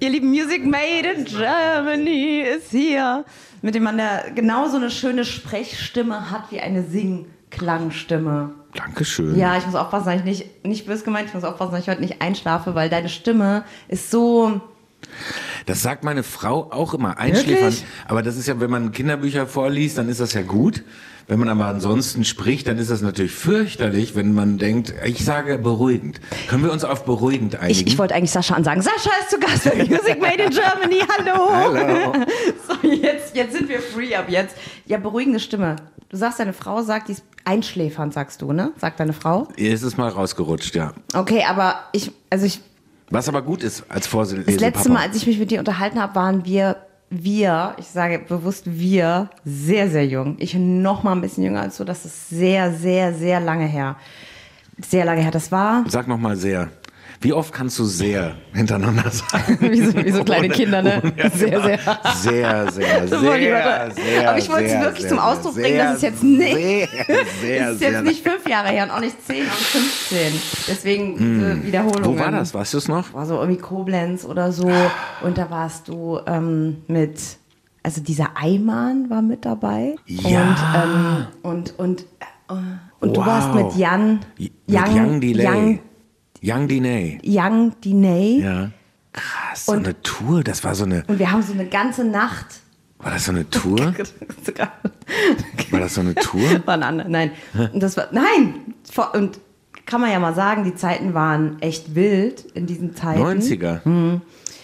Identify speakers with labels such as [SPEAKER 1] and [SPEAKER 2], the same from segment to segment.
[SPEAKER 1] Ihr lieben Music Made in Germany ist hier. Mit dem man der genauso eine schöne Sprechstimme hat wie eine Singklangstimme.
[SPEAKER 2] Dankeschön.
[SPEAKER 1] Ja, ich muss aufpassen, dass ich nicht, nicht böse gemeint, ich muss aufpassen, dass ich heute nicht einschlafe, weil deine Stimme ist so.
[SPEAKER 2] Das sagt meine Frau auch immer, einschläfern.
[SPEAKER 1] Wirklich?
[SPEAKER 2] Aber das ist ja, wenn man Kinderbücher vorliest, dann ist das ja gut. Wenn man aber ansonsten spricht, dann ist das natürlich fürchterlich, wenn man denkt, ich sage beruhigend. Können wir uns auf beruhigend einigen?
[SPEAKER 1] Ich, ich wollte eigentlich Sascha ansagen. Sascha ist zu Gast bei Music Made in Germany. Hallo.
[SPEAKER 2] Hallo.
[SPEAKER 1] So, jetzt, jetzt sind wir free ab jetzt. Ja, beruhigende Stimme. Du sagst, deine Frau sagt, die ist einschläfernd, sagst du, ne? Sagt deine Frau.
[SPEAKER 2] Ihr ist es mal rausgerutscht, ja.
[SPEAKER 1] Okay, aber ich, also ich,
[SPEAKER 2] Was aber gut ist als Vorsitzender.
[SPEAKER 1] das letzte Mal, als ich mich mit dir unterhalten habe, waren wir, wir, ich sage bewusst wir, sehr, sehr jung. Ich noch mal ein bisschen jünger als du. Das ist sehr, sehr, sehr lange her. Sehr lange her. Das war
[SPEAKER 2] Sag noch mal sehr. Wie oft kannst du sehr hintereinander sagen?
[SPEAKER 1] wie so, wie so kleine Kinder, ne?
[SPEAKER 2] Ja,
[SPEAKER 1] Sehr,
[SPEAKER 2] genau.
[SPEAKER 1] sehr.
[SPEAKER 2] Sehr, sehr,
[SPEAKER 1] ich
[SPEAKER 2] sehr,
[SPEAKER 1] weiter-
[SPEAKER 2] sehr.
[SPEAKER 1] Aber ich wollte es
[SPEAKER 2] sehr,
[SPEAKER 1] wirklich
[SPEAKER 2] sehr,
[SPEAKER 1] zum Ausdruck
[SPEAKER 2] sehr,
[SPEAKER 1] bringen, dass es jetzt
[SPEAKER 2] sehr,
[SPEAKER 1] nicht-
[SPEAKER 2] Sehr, sehr,
[SPEAKER 1] ist
[SPEAKER 2] sehr.
[SPEAKER 1] jetzt nicht fünf Jahre her und auch nicht zehn und 15. Deswegen diese Wiederholungen.
[SPEAKER 2] Hm. Wo war das? Weißt du es noch?
[SPEAKER 1] War so irgendwie Koblenz oder so. Und da warst du ähm, mit, also dieser Eimann war mit dabei.
[SPEAKER 2] Ja.
[SPEAKER 1] Und, ähm, und, und, äh, und du
[SPEAKER 2] Wow.
[SPEAKER 1] warst mit Jan,
[SPEAKER 2] Mit Young Delay.
[SPEAKER 1] Young,
[SPEAKER 2] Young Diney.
[SPEAKER 1] Young Diney.
[SPEAKER 2] Ja. Krass, so
[SPEAKER 1] Und-
[SPEAKER 2] eine Tour. Das war so eine.
[SPEAKER 1] Und wir haben so eine ganze Nacht.
[SPEAKER 2] War das so eine Tour? War das so eine Tour?
[SPEAKER 1] War ein anderer, nein. Und das war, nein! Und kann man ja mal sagen, die Zeiten waren echt wild in diesen Zeiten.
[SPEAKER 2] 90er.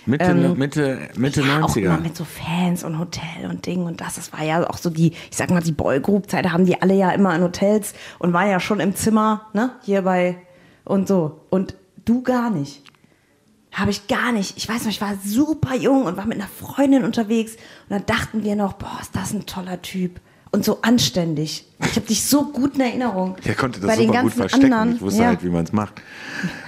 [SPEAKER 2] Mitte, Mitte, Mitte
[SPEAKER 1] Mhm. Ähm, Ja, auch immer
[SPEAKER 2] 90er.
[SPEAKER 1] mit so Fans und Hotel und Ding und das. Das war ja auch so die, ich sag mal, die Boygroup-Zeit, da haben die alle ja immer in Hotels und waren ja schon im Zimmer, ne, hier bei und so. Und du gar nicht. Habe ich gar nicht. Ich weiß noch, ich war super jung und war mit einer Freundin unterwegs und dann dachten wir noch, boah, ist das ein toller Typ. Und so anständig. Ich habe dich so gut in Erinnerung.
[SPEAKER 2] Der konnte das
[SPEAKER 1] Bei den
[SPEAKER 2] super gut verstecken.
[SPEAKER 1] Anderen,
[SPEAKER 2] ich wusste
[SPEAKER 1] ja,
[SPEAKER 2] halt, wie man es macht.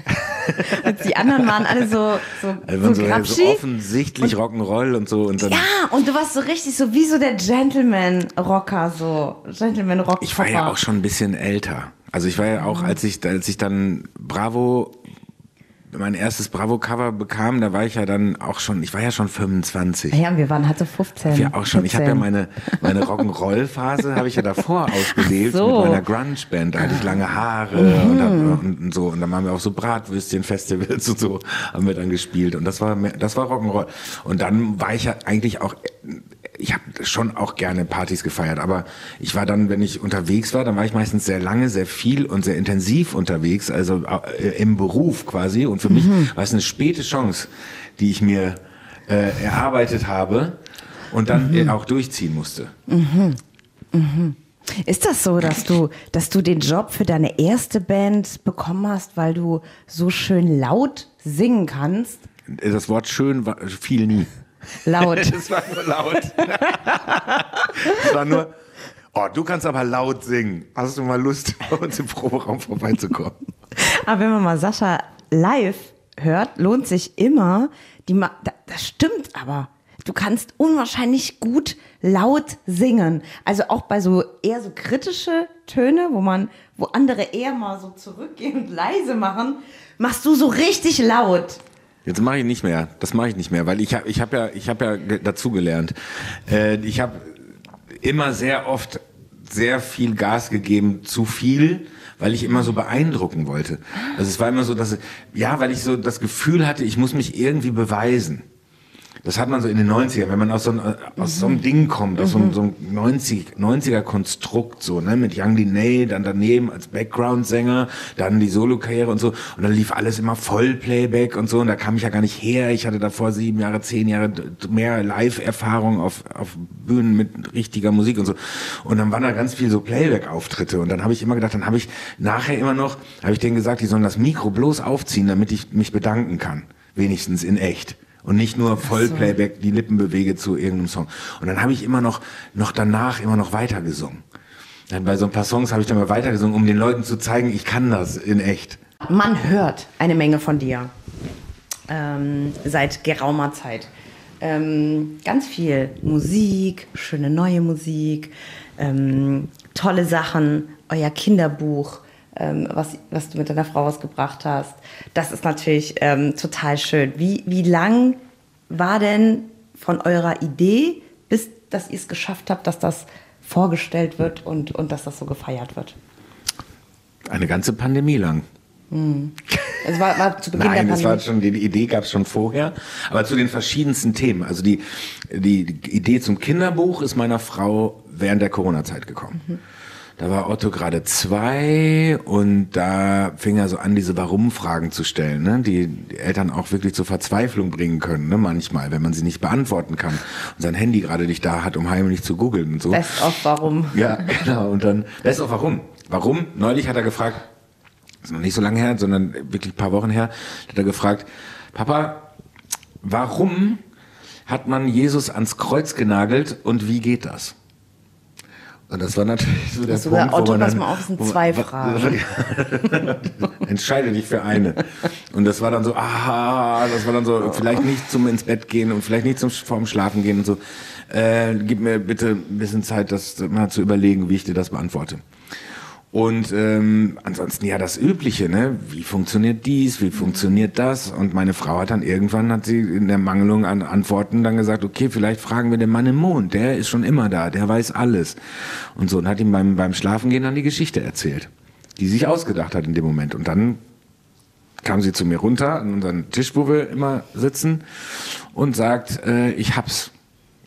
[SPEAKER 1] Die anderen waren alle so, so,
[SPEAKER 2] Also
[SPEAKER 1] so,
[SPEAKER 2] so, so offensichtlich Rock'n'Roll und so. Und dann,
[SPEAKER 1] Ja, und du warst so richtig so wie so der Gentleman-Rocker, so Gentleman-Rock.
[SPEAKER 2] Ich war ja auch schon ein bisschen älter. Also ich war ja
[SPEAKER 1] Mhm.
[SPEAKER 2] auch, als ich, als ich dann Bravo, mein erstes Bravo-Cover bekam, da war ich ja dann auch schon, ich war ja schon 25.
[SPEAKER 1] Ja, wir waren halt so 15.
[SPEAKER 2] Ja, auch schon. Ich habe ja
[SPEAKER 1] 14.
[SPEAKER 2] meine, meine Rock'n'Roll-Phase habe ich ja davor ausgelebt
[SPEAKER 1] so.
[SPEAKER 2] mit meiner Grunge-Band. Da hatte ich lange Haare und, hab, und, und so. Und dann haben wir auch so Bratwürstchen-Festivals und so haben wir dann gespielt. Und das war, mehr- das war Rock'n'Roll. Und dann war ich ja eigentlich auch, ich habe schon auch gerne Partys gefeiert. Aber ich war dann, wenn ich unterwegs war, dann war ich meistens sehr lange, sehr viel und sehr intensiv unterwegs. Also äh, im Beruf quasi. Und für mich war es eine späte Chance, die ich mir äh, erarbeitet habe und dann äh, auch durchziehen musste.
[SPEAKER 1] Ist das so, dass du, dass du den Job für deine erste Band bekommen hast, weil du so schön laut singen kannst?
[SPEAKER 2] Das Wort schön war, fiel nie.
[SPEAKER 1] Laut.
[SPEAKER 2] Es war nur laut. es war nur, oh, du kannst aber laut singen. Hast du mal Lust, bei uns im Proberaum vorbeizukommen?
[SPEAKER 1] Aber wenn man mal Sascha live hört, lohnt sich immer. Die Ma da, das stimmt aber. Du kannst unwahrscheinlich gut laut singen. Also auch bei so eher so kritische Töne, wo man, wo andere eher mal so zurückgehen und leise machen, machst du so richtig laut.
[SPEAKER 2] Jetzt mache ich nicht mehr. Das mache ich nicht mehr, weil ich habe ich hab ja, ich hab ja ge- dazugelernt. Äh, ich habe immer sehr oft sehr viel Gas gegeben, zu viel, weil ich immer so beeindrucken wollte. Also es war immer so, dass ja, weil ich so das Gefühl hatte, ich muss mich irgendwie beweisen. Das hat man so in den 90ern, wenn man aus so, einem, aus so einem Ding kommt, aus so einem, so einem 90, 90er Konstrukt, so, ne, mit Young Diney, dann daneben als Background-Sänger, dann die Solo-Karriere und so, und dann lief alles immer Vollplayback und so, und da kam ich ja gar nicht her. Ich hatte davor sieben Jahre, zehn Jahre mehr Live-Erfahrung auf, auf Bühnen mit richtiger Musik und so. Und dann waren da ganz viel so Playback-Auftritte, und dann habe ich immer gedacht, dann habe ich nachher immer noch, habe ich denen gesagt, die sollen das Mikro bloß aufziehen, damit ich mich bedanken kann. Wenigstens in echt. Und nicht nur Vollplayback, die Lippen bewege zu irgendeinem Song. Und dann habe ich immer noch, noch danach immer noch weitergesungen. Dann bei so ein paar Songs habe ich dann mal weitergesungen, um den Leuten zu zeigen, ich kann das in echt.
[SPEAKER 1] Man hört eine Menge von dir ähm, seit geraumer Zeit. Ähm, ganz viel Musik, schöne neue Musik, ähm, tolle Sachen, euer Kinderbuch, ähm, was, was du mit deiner Frau ausgebracht hast. Das ist natürlich ähm, total schön. Wie, wie lang war denn von eurer Idee, bis dass ihr es geschafft habt, dass das vorgestellt wird und, und dass das so gefeiert wird?
[SPEAKER 2] Eine ganze Pandemie lang.
[SPEAKER 1] Es war, war zu Beginn
[SPEAKER 2] Nein,
[SPEAKER 1] der
[SPEAKER 2] es war schon, die Idee gab es schon vorher, aber zu den verschiedensten Themen. Also die, die, die Idee zum Kinderbuch ist meiner Frau während der Corona-Zeit gekommen. Da war Otto gerade zwei und da fing er so an, diese Warum-Fragen zu stellen, ne? die Eltern auch wirklich zur Verzweiflung bringen können, ne? manchmal, wenn man sie nicht beantworten kann und sein Handy gerade nicht da hat, um heimlich zu googeln und so.
[SPEAKER 1] Best of warum?
[SPEAKER 2] Ja, genau. Und dann, ist auch warum. Warum? Neulich hat er gefragt, das ist noch nicht so lange her, sondern wirklich ein paar Wochen her, hat er gefragt, Papa, warum hat man Jesus ans Kreuz genagelt und wie geht das? Und das war natürlich so der
[SPEAKER 1] So,
[SPEAKER 2] Punkt,
[SPEAKER 1] Otto,
[SPEAKER 2] wo man
[SPEAKER 1] pass
[SPEAKER 2] dann,
[SPEAKER 1] mal auf, es sind zwei Fragen.
[SPEAKER 2] Entscheide dich für eine. Und das war dann so, aha, das war dann so, vielleicht nicht zum ins Bett gehen und vielleicht nicht zum vorm Schlafen gehen und so. Äh, gib mir bitte ein bisschen Zeit, das mal zu überlegen, wie ich dir das beantworte. Und ähm, ansonsten ja das Übliche, ne? Wie funktioniert dies, wie funktioniert das? Und meine Frau hat dann irgendwann, hat sie in der Mangelung an Antworten dann gesagt, okay, vielleicht fragen wir den Mann im Mond, der ist schon immer da, der weiß alles. Und so, und hat ihm beim, beim Schlafengehen dann die Geschichte erzählt, die sich ausgedacht hat in dem Moment. Und dann kam sie zu mir runter an unseren Tisch, wo wir immer sitzen, und sagt, äh, ich hab's.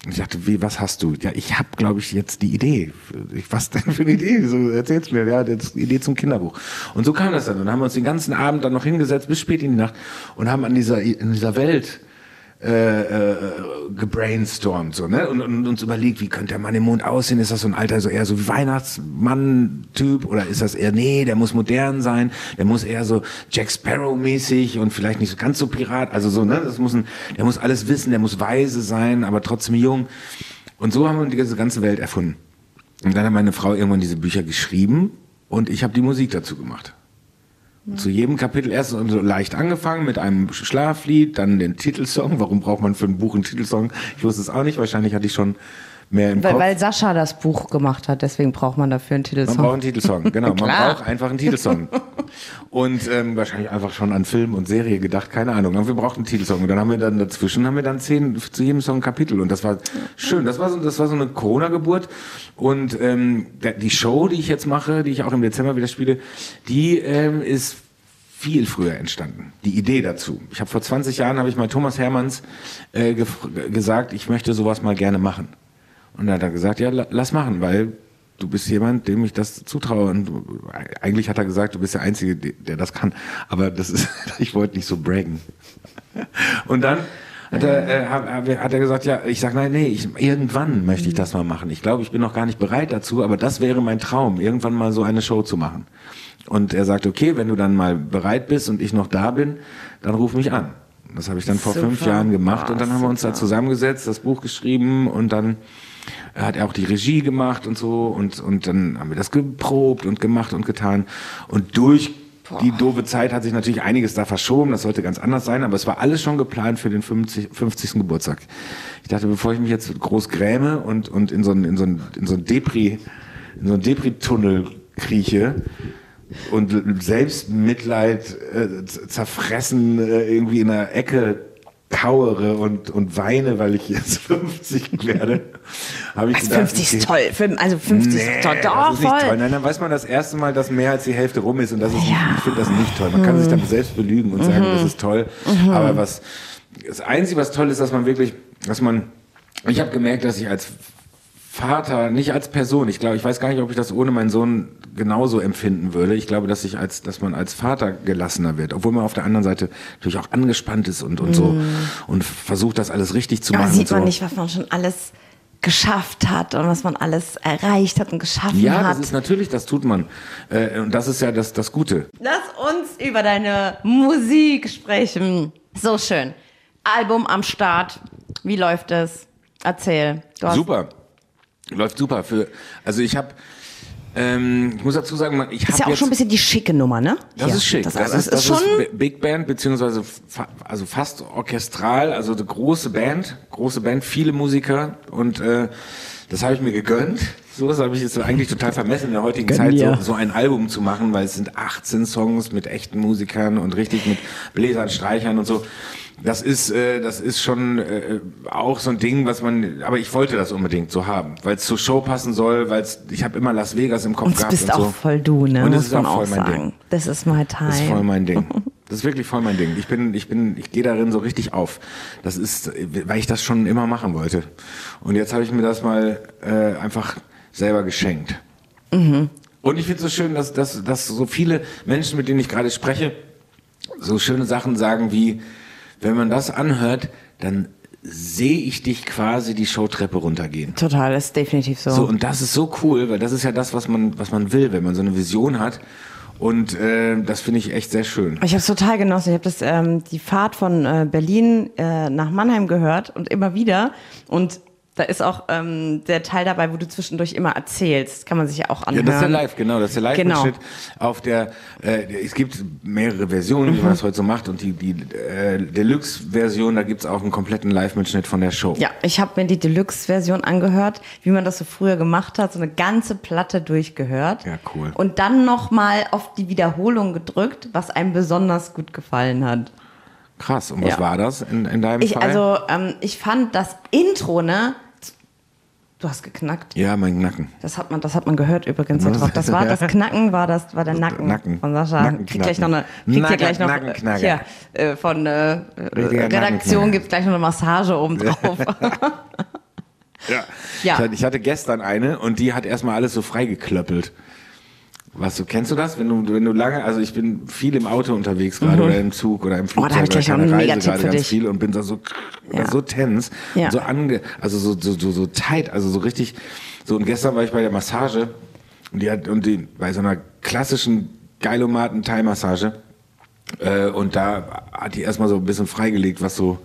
[SPEAKER 2] Und ich dachte, wie, was hast du? Ja, ich hab, glaube ich, jetzt die Idee. Ich, was denn für eine Idee? So, erzähl's mir. Ja, die Idee zum Kinderbuch. Und so kam das dann. Und haben wir uns den ganzen Abend dann noch hingesetzt, bis spät in die Nacht, und haben an dieser, in dieser Welt äh, äh, gebrainstormt so ne? Und, und uns überlegt wie könnte der Mann im Mond aussehen? Ist das so ein alter so eher so wie Weihnachtsmann Typ oder ist das eher nee der muss modern sein. Der muss eher so Jack Sparrow mäßig und vielleicht nicht so ganz so Pirat. Also so ne? Das muss ein der muss alles wissen der muss weise sein aber trotzdem jung. Und so haben wir diese ganze Welt erfunden. Und dann hat meine Frau irgendwann diese Bücher geschrieben und ich habe die Musik dazu gemacht Zu jedem Kapitel erst so leicht angefangen mit einem Schlaflied, dann den Titelsong. Warum braucht man für ein Buch einen Titelsong? Ich wusste es auch nicht. Wahrscheinlich hatte ich schon mehr im
[SPEAKER 1] Weil,
[SPEAKER 2] Kopf.
[SPEAKER 1] weil Sascha das Buch gemacht hat, deswegen braucht man dafür einen
[SPEAKER 2] man
[SPEAKER 1] Titelsong.
[SPEAKER 2] braucht einen Titelsong, genau. Man braucht einfach einen Titelsong. Und ähm, wahrscheinlich einfach schon an Film und Serie gedacht, keine Ahnung. Aber wir brauchten einen Titelsong. Und dann haben wir dann dazwischen haben wir dann zehn zu jedem Song Kapitel. Und das war schön. Das war so, das war so eine Corona-Geburt. Und ähm, die Show, die ich jetzt mache, die ich auch im Dezember wieder spiele, die ähm, ist viel früher entstanden. Die Idee dazu. Ich habe vor 20 Jahren habe ich mal Thomas Hermanns äh, gesagt, ich möchte sowas mal gerne machen. Und dann hat er gesagt, ja, la- lass machen, weil du bist jemand, dem ich das zutraue. Und du, eigentlich hat er gesagt, du bist der Einzige, der das kann. Aber das ist, ich wollte nicht so braggen. Und dann hat er, äh, hat er gesagt, ja, ich sag nein, nee, ich, irgendwann möchte ich das mal machen. Ich glaube, ich bin noch gar nicht bereit dazu, aber das wäre mein Traum, irgendwann mal so eine Show zu machen. Und er sagt, okay, wenn du dann mal bereit bist und ich noch da bin, dann ruf mich an. Das habe ich dann vor
[SPEAKER 1] Super.
[SPEAKER 2] fünf Jahren gemacht und
[SPEAKER 1] Ah,
[SPEAKER 2] dann haben wir uns da zusammengesetzt, das Buch geschrieben und dann hat er auch die Regie gemacht und so und, und dann haben wir das geprobt und gemacht und getan und durch die doofe Zeit hat sich natürlich einiges da verschoben, das sollte ganz anders sein, aber es war alles schon geplant für den 50, 50. Geburtstag. Ich dachte, bevor ich mich jetzt groß gräme und, und in so einen, in so einen, in so einen Depri, in so einen Depri-Tunnel krieche, und Selbstmitleid äh, zerfressen äh, irgendwie in einer Ecke kauere und, und weine, weil ich jetzt 50 werde, habe ich
[SPEAKER 1] Also
[SPEAKER 2] gedacht,
[SPEAKER 1] 50 ist toll. Also 50 ist
[SPEAKER 2] Nee,
[SPEAKER 1] toll.
[SPEAKER 2] das
[SPEAKER 1] Doch,
[SPEAKER 2] ist nicht toll. Nein, dann weiß man das erste Mal, dass mehr als die Hälfte rum ist und das ist,
[SPEAKER 1] Ja. Mhm.
[SPEAKER 2] ich finde das nicht toll. Man kann sich dann selbst belügen und sagen, das ist toll. Aber was, das Einzige, was toll ist, dass man wirklich, dass man, ich habe gemerkt, dass ich als Vater, nicht als Person, ich glaube, ich weiß gar nicht, ob ich das ohne meinen Sohn genauso empfinden würde. Ich glaube, dass ich als, dass man als Vater gelassener wird, obwohl man auf der anderen Seite natürlich auch angespannt ist und, und so und versucht, das alles richtig zu
[SPEAKER 1] Mhm. Aber
[SPEAKER 2] machen.
[SPEAKER 1] sieht
[SPEAKER 2] und
[SPEAKER 1] man
[SPEAKER 2] so.
[SPEAKER 1] nicht, was man schon alles geschafft hat und was man alles erreicht hat und geschaffen
[SPEAKER 2] Ja,
[SPEAKER 1] hat.
[SPEAKER 2] das ist natürlich, das tut man. Äh, und das ist ja das, das Gute.
[SPEAKER 1] Lass uns über deine Musik sprechen. So schön. Album am Start. Wie läuft es? Erzähl.
[SPEAKER 2] Super. Läuft super. Für, also ich habe, ähm, ich muss dazu sagen, man- ich
[SPEAKER 1] ist
[SPEAKER 2] habe
[SPEAKER 1] ja auch
[SPEAKER 2] jetzt,
[SPEAKER 1] schon ein bisschen die schicke Nummer, ne?
[SPEAKER 2] das
[SPEAKER 1] Hier.
[SPEAKER 2] ist schick.
[SPEAKER 1] Das,
[SPEAKER 2] Das,
[SPEAKER 1] das
[SPEAKER 2] ist, das
[SPEAKER 1] schon.
[SPEAKER 2] ist Bi- Big Band beziehungsweise fa also fast orchestral, also eine große Band, große Band, viele Musiker und äh, das habe ich mir gegönnt. Sowas habe ich jetzt eigentlich total vermessen in der heutigen
[SPEAKER 1] Gönn
[SPEAKER 2] Zeit, so, so ein Album zu machen, weil es sind 18 Songs mit echten Musikern und richtig mit Bläsern, Streichern und so. Das ist, äh, das ist schon äh, auch so ein Ding, was man, aber ich wollte das unbedingt so haben, weil es zur Show passen soll, weil ich habe immer Las Vegas im Kopf
[SPEAKER 1] Und
[SPEAKER 2] gehabt
[SPEAKER 1] bist
[SPEAKER 2] und
[SPEAKER 1] auch
[SPEAKER 2] so.
[SPEAKER 1] voll du, ne?
[SPEAKER 2] Und das
[SPEAKER 1] Muss
[SPEAKER 2] ist auch
[SPEAKER 1] auch
[SPEAKER 2] voll mein
[SPEAKER 1] sagen.
[SPEAKER 2] Ding.
[SPEAKER 1] Das ist my time.
[SPEAKER 2] Das ist voll mein Ding. Das ist wirklich voll mein Ding. Ich bin, ich bin, ich gehe darin so richtig auf. Das ist, weil ich das schon immer machen wollte. Und jetzt habe ich mir das mal äh, einfach selber geschenkt. Und ich finde es so schön, dass, dass, dass so viele Menschen, mit denen ich gerade spreche, so schöne Sachen sagen wie, wenn man das anhört, dann sehe ich dich quasi die Showtreppe runtergehen.
[SPEAKER 1] Total, ist definitiv so.
[SPEAKER 2] So, und das ist so cool, weil das ist ja das, was man, was man will, wenn man so eine Vision hat. Und äh, das finde ich echt sehr schön.
[SPEAKER 1] Ich habe es total genossen. Ich habe das ähm, die Fahrt von äh, Berlin äh, nach Mannheim gehört und immer wieder. Und da ist auch ähm, der Teil dabei, wo du zwischendurch immer erzählst. Kann man sich ja auch
[SPEAKER 2] Ja,
[SPEAKER 1] anhören.
[SPEAKER 2] das ist der Live, genau, das ist der
[SPEAKER 1] Genau.
[SPEAKER 2] Live-Mitschnitt auf der, äh, es gibt mehrere Versionen, wie man das heute so macht und die, die äh, Deluxe-Version, da gibt's auch einen kompletten Live-Mitschnitt von der Show.
[SPEAKER 1] Ja, ich habe mir die Deluxe-Version angehört, wie man das so früher gemacht hat, so eine ganze Platte durchgehört.
[SPEAKER 2] Ja, cool.
[SPEAKER 1] Und dann nochmal auf die Wiederholung gedrückt, was einem besonders gut gefallen hat.
[SPEAKER 2] Krass, und was
[SPEAKER 1] Ja.
[SPEAKER 2] war das in, in deinem
[SPEAKER 1] Ich,
[SPEAKER 2] Fall?
[SPEAKER 1] also, ähm, ich fand das Intro, ne? Du hast geknackt.
[SPEAKER 2] ja, mein Nacken.
[SPEAKER 1] Das hat man, das hat man gehört übrigens
[SPEAKER 2] Was?
[SPEAKER 1] drauf. Das war das Knacken, war das, war der Nacken,
[SPEAKER 2] Nacken.
[SPEAKER 1] von Sascha.
[SPEAKER 2] Nacken
[SPEAKER 1] kriegt gleich noch eine, kriegt hier gleich noch,
[SPEAKER 2] Nackenknacker.
[SPEAKER 1] hier, äh, von äh,
[SPEAKER 2] Richtiger
[SPEAKER 1] Redaktion gibt's gleich noch eine Massage oben drauf.
[SPEAKER 2] Ja.
[SPEAKER 1] Ja.
[SPEAKER 2] Ich, hatte, ich hatte gestern eine und die hat erstmal alles so freigeklöppelt. Was du kennst du das, wenn du wenn du lange, also ich bin viel im Auto unterwegs gerade oder im Zug oder im
[SPEAKER 1] Mhm. Oh, da
[SPEAKER 2] Flugzeug
[SPEAKER 1] ich gleich
[SPEAKER 2] oder
[SPEAKER 1] noch einen Megatipp
[SPEAKER 2] gerade ganz
[SPEAKER 1] dich.
[SPEAKER 2] viel und bin da so
[SPEAKER 1] Ja.
[SPEAKER 2] so tense
[SPEAKER 1] Ja.
[SPEAKER 2] so ange, also so so so so tight, also so richtig so und gestern war ich bei der Massage und die hat und die bei so einer klassischen Geilomaten Thai Massage äh, und da hat die erstmal so ein bisschen freigelegt, was so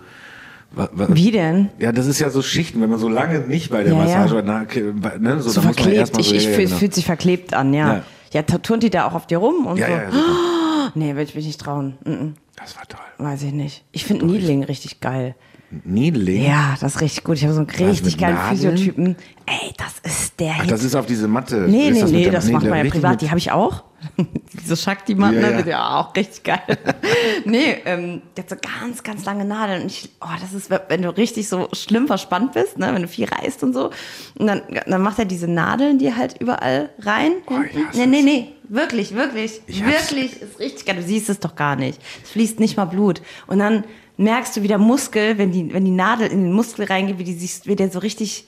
[SPEAKER 2] wa- wa-
[SPEAKER 1] Wie denn?
[SPEAKER 2] ja, das ist ja so Schichten, wenn man so lange nicht bei der
[SPEAKER 1] Ja,
[SPEAKER 2] Massage war, ne, so,
[SPEAKER 1] So
[SPEAKER 2] muss man
[SPEAKER 1] verklebt.
[SPEAKER 2] erstmal so,
[SPEAKER 1] ich, ich
[SPEAKER 2] ja, genau.
[SPEAKER 1] fühlt sich verklebt an, ja.
[SPEAKER 2] Ja.
[SPEAKER 1] Turnt die da auch auf dir rum und
[SPEAKER 2] ja,
[SPEAKER 1] so.
[SPEAKER 2] ja, super.
[SPEAKER 1] Nee, will ich mich nicht trauen. Mm -mm,
[SPEAKER 2] Das war toll.
[SPEAKER 1] weiß ich nicht. Ich finde Needling richtig geil.
[SPEAKER 2] Needling?
[SPEAKER 1] Ja, das ist richtig gut. Ich habe so einen richtig geilen
[SPEAKER 2] Nadeln?
[SPEAKER 1] Physiotypen. Ey, das ist der
[SPEAKER 2] Ach,
[SPEAKER 1] Hit.
[SPEAKER 2] das ist auf diese Matte.
[SPEAKER 1] Nee,
[SPEAKER 2] ist
[SPEAKER 1] nee,
[SPEAKER 2] das
[SPEAKER 1] nee, das macht man ja privat. Die habe ich auch. Diese Shakti-Matten,
[SPEAKER 2] Ja,
[SPEAKER 1] ja,
[SPEAKER 2] ja.
[SPEAKER 1] ja. auch richtig geil. nee, ähm, der hat so ganz, ganz lange Nadeln. Und ich, oh, das ist, wenn du richtig so schlimm verspannt bist, ne, wenn du viel reist und so. Und dann, dann macht er diese Nadeln, die halt überall rein.
[SPEAKER 2] Oh,
[SPEAKER 1] nee, nee, nee. Wirklich, wirklich. Wirklich ist richtig geil. Du siehst es doch gar nicht. Es fließt nicht mal Blut. Und dann merkst du, wie der Muskel, wenn die, wenn die Nadel in den Muskel reingeht, wie, die sich, wie der so richtig,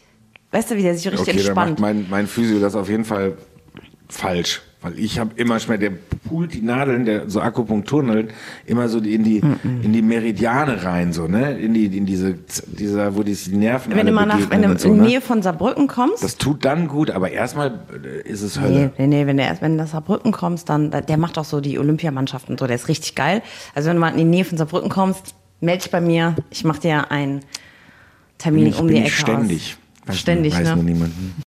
[SPEAKER 1] weißt du, wie der sich so richtig
[SPEAKER 2] Okay, da macht
[SPEAKER 1] entspannt.
[SPEAKER 2] mein, mein Physio das auf jeden Fall falsch. Weil ich habe immer Schmerz, der pult die Nadeln, der so Akupunkturnadeln, immer so in die, in die Meridiane rein, so, ne? In die, in diese, dieser, wo die Nerven
[SPEAKER 1] Wenn du mal nach, wenn du
[SPEAKER 2] und so,
[SPEAKER 1] in
[SPEAKER 2] ne?
[SPEAKER 1] Nähe von Saarbrücken kommst,
[SPEAKER 2] Das tut dann gut, aber erstmal äh, ist es
[SPEAKER 1] Nee,
[SPEAKER 2] Hölle.
[SPEAKER 1] nee, nee, wenn du erst, wenn du nach Saarbrücken kommst, dann, der macht auch so die Olympiamannschaften so, der ist richtig geil. Also wenn du mal in die Nähe von Saarbrücken kommst, melde dich bei mir, ich mache dir einen Termin
[SPEAKER 2] ich,
[SPEAKER 1] um die Ecke
[SPEAKER 2] ständig. Weiß,
[SPEAKER 1] Ständig,
[SPEAKER 2] weiß
[SPEAKER 1] ne?
[SPEAKER 2] nur niemand.